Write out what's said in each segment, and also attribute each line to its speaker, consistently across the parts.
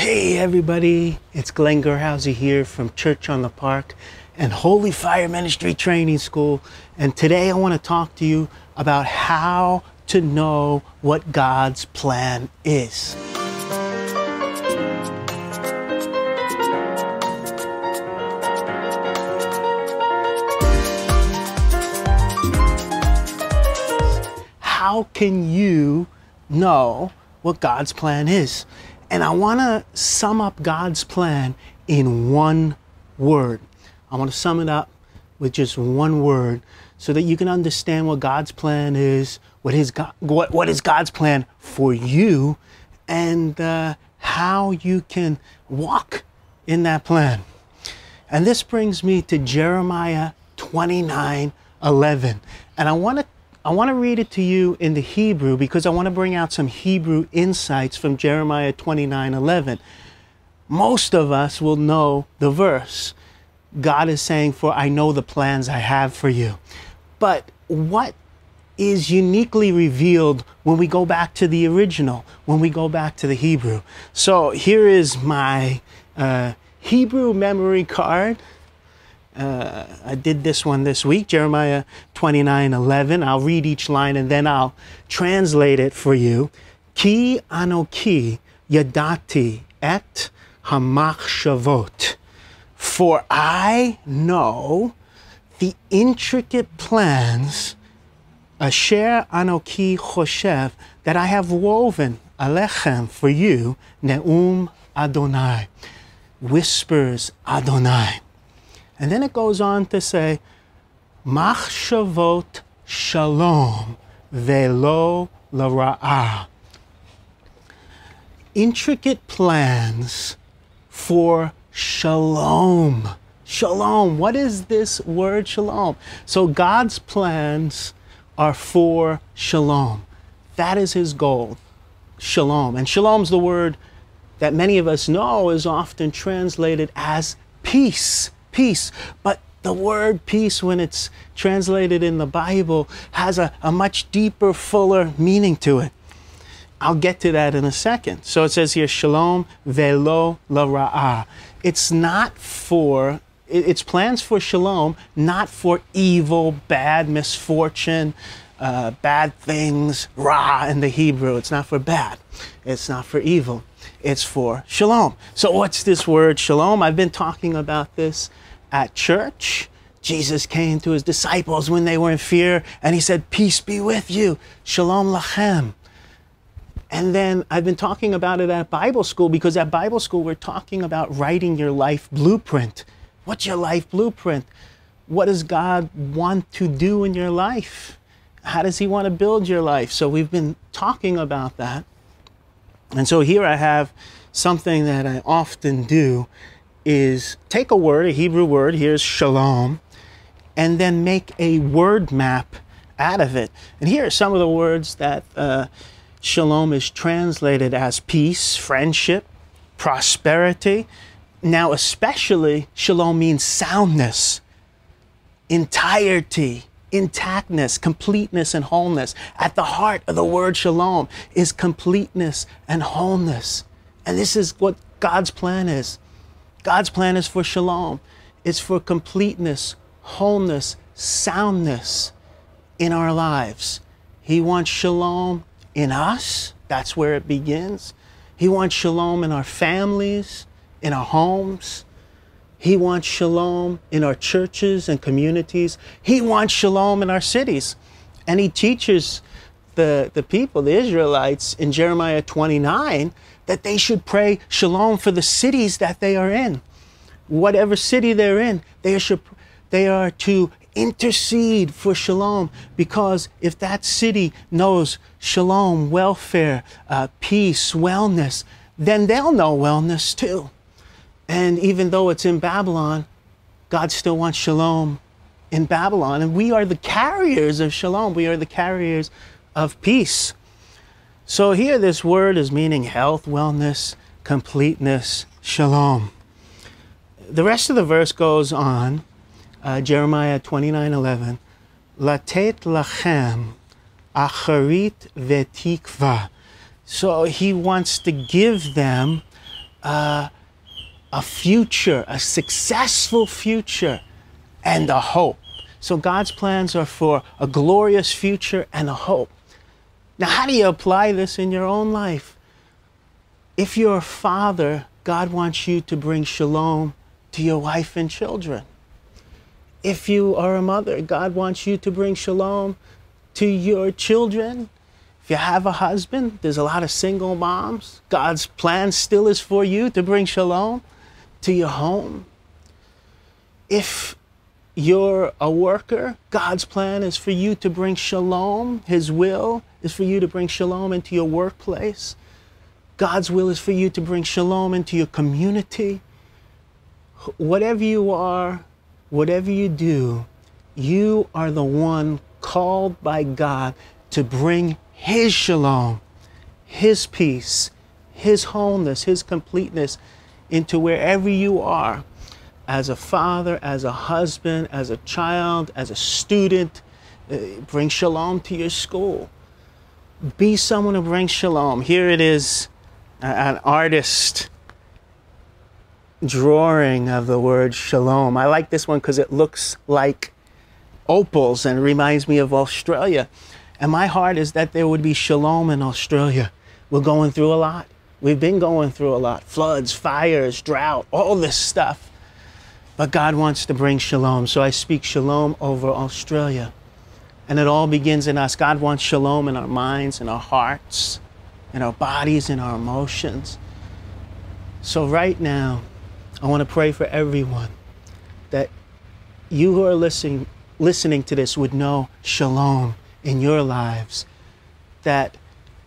Speaker 1: Hey everybody, it's Glenn Gerhauser here from Church on the Park and Holy Fire Ministry Training School. And today I want to talk to you about how to know what God's plan is. How can you know what God's plan is? And I want to sum up God's plan in one word. I want to sum it up with just one word so that you can understand what God's plan is, what, his God, what, what is God's plan for you, and uh, how you can walk in that plan. And this brings me to Jeremiah 29 11. And I want to I want to read it to you in the Hebrew because I want to bring out some Hebrew insights from Jeremiah 29 11. Most of us will know the verse. God is saying, For I know the plans I have for you. But what is uniquely revealed when we go back to the original, when we go back to the Hebrew? So here is my uh, Hebrew memory card uh, I did this one this week, Jeremiah 29 11. I'll read each line and then I'll translate it for you. Ki anoki yadati et hamachshavot. For I know the intricate plans, asher anoki choshev, that I have woven alechem for you, neum Adonai, whispers Adonai. And then it goes on to say, Machshavot Shalom Velo Lara'ah. Intricate plans for shalom. Shalom. What is this word shalom? So God's plans are for shalom. That is his goal. Shalom. And shalom's the word that many of us know is often translated as peace peace. But the word peace, when it's translated in the Bible, has a, a much deeper, fuller meaning to it. I'll get to that in a second. So it says here, Shalom velo la ra'ah. It's not for, it's plans for shalom, not for evil, bad, misfortune, uh, bad things, ra in the Hebrew. It's not for bad. It's not for evil. It's for shalom. So what's this word shalom? I've been talking about this at church. Jesus came to his disciples when they were in fear and he said, Peace be with you. Shalom lachem. And then I've been talking about it at Bible school because at Bible school we're talking about writing your life blueprint. What's your life blueprint? What does God want to do in your life? How does He want to build your life? So we've been talking about that. And so here I have something that I often do is take a word, a Hebrew word, here's shalom, and then make a word map out of it. And here are some of the words that uh, shalom is translated as peace, friendship, prosperity. Now, especially, shalom means soundness, entirety, intactness, completeness, and wholeness. At the heart of the word shalom is completeness and wholeness. And this is what God's plan is. God's plan is for shalom. It's for completeness, wholeness, soundness in our lives. He wants shalom in us. That's where it begins. He wants shalom in our families, in our homes. He wants shalom in our churches and communities. He wants shalom in our cities. And he teaches the, the people, the Israelites, in Jeremiah 29, that they should pray shalom for the cities that they are in. Whatever city they're in, they should, they are to intercede for shalom because if that city knows shalom, welfare, uh, peace, wellness, then they'll know wellness too. And even though it's in Babylon, God still wants shalom in Babylon. And we are the carriers of shalom. We are the carriers of peace. So here, this word is meaning health, wellness, completeness, shalom. The rest of the verse goes on, uh, Jeremiah 29 11. Latet lachem acharit vetikva. So he wants to give them uh, a future, a successful future, and a hope. So God's plans are for a glorious future and a hope. Now, how do you apply this in your own life? If you're a father, God wants you to bring shalom to your wife and children. If you are a mother, God wants you to bring shalom to your children. If you have a husband, there's a lot of single moms. God's plan still is for you to bring shalom to your home. If you're a worker, God's plan is for you to bring shalom. His will is for you to bring shalom into your workplace. God's will is for you to bring shalom into your community. Whatever you are, whatever you do, you are the one called by God to bring His shalom, His peace, His wholeness, His completeness into wherever you are as a father, as a husband, as a child, as a student. Uh, bring shalom to your school. Be someone who brings shalom. Here it is an artist drawing of the word shalom. I like this one because it looks like opals and reminds me of Australia. And my heart is that there would be shalom in Australia. We're going through a lot. We've been going through a lot floods, fires, drought, all this stuff. But God wants to bring shalom. So I speak shalom over Australia. And it all begins in us. God wants shalom in our minds, in our hearts, in our bodies, in our emotions. So right now, I want to pray for everyone that you who are listening, listening to this would know shalom in your lives. That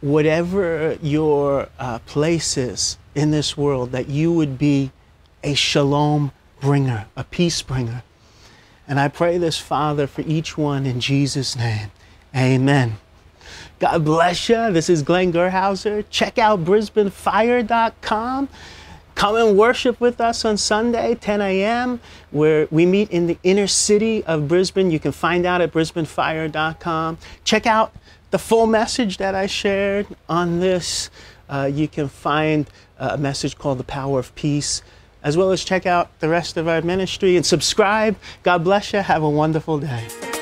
Speaker 1: whatever your uh, place is in this world, that you would be a shalom bringer, a peace bringer. And I pray this, Father, for each one in Jesus' name. Amen. God bless you. This is Glenn Gerhauser. Check out BrisbaneFire.com. Come and worship with us on Sunday, 10 a.m., where we meet in the inner city of Brisbane. You can find out at BrisbaneFire.com. Check out the full message that I shared on this. Uh, you can find a message called The Power of Peace, as well as check out the rest of our ministry and subscribe. God bless you. Have a wonderful day.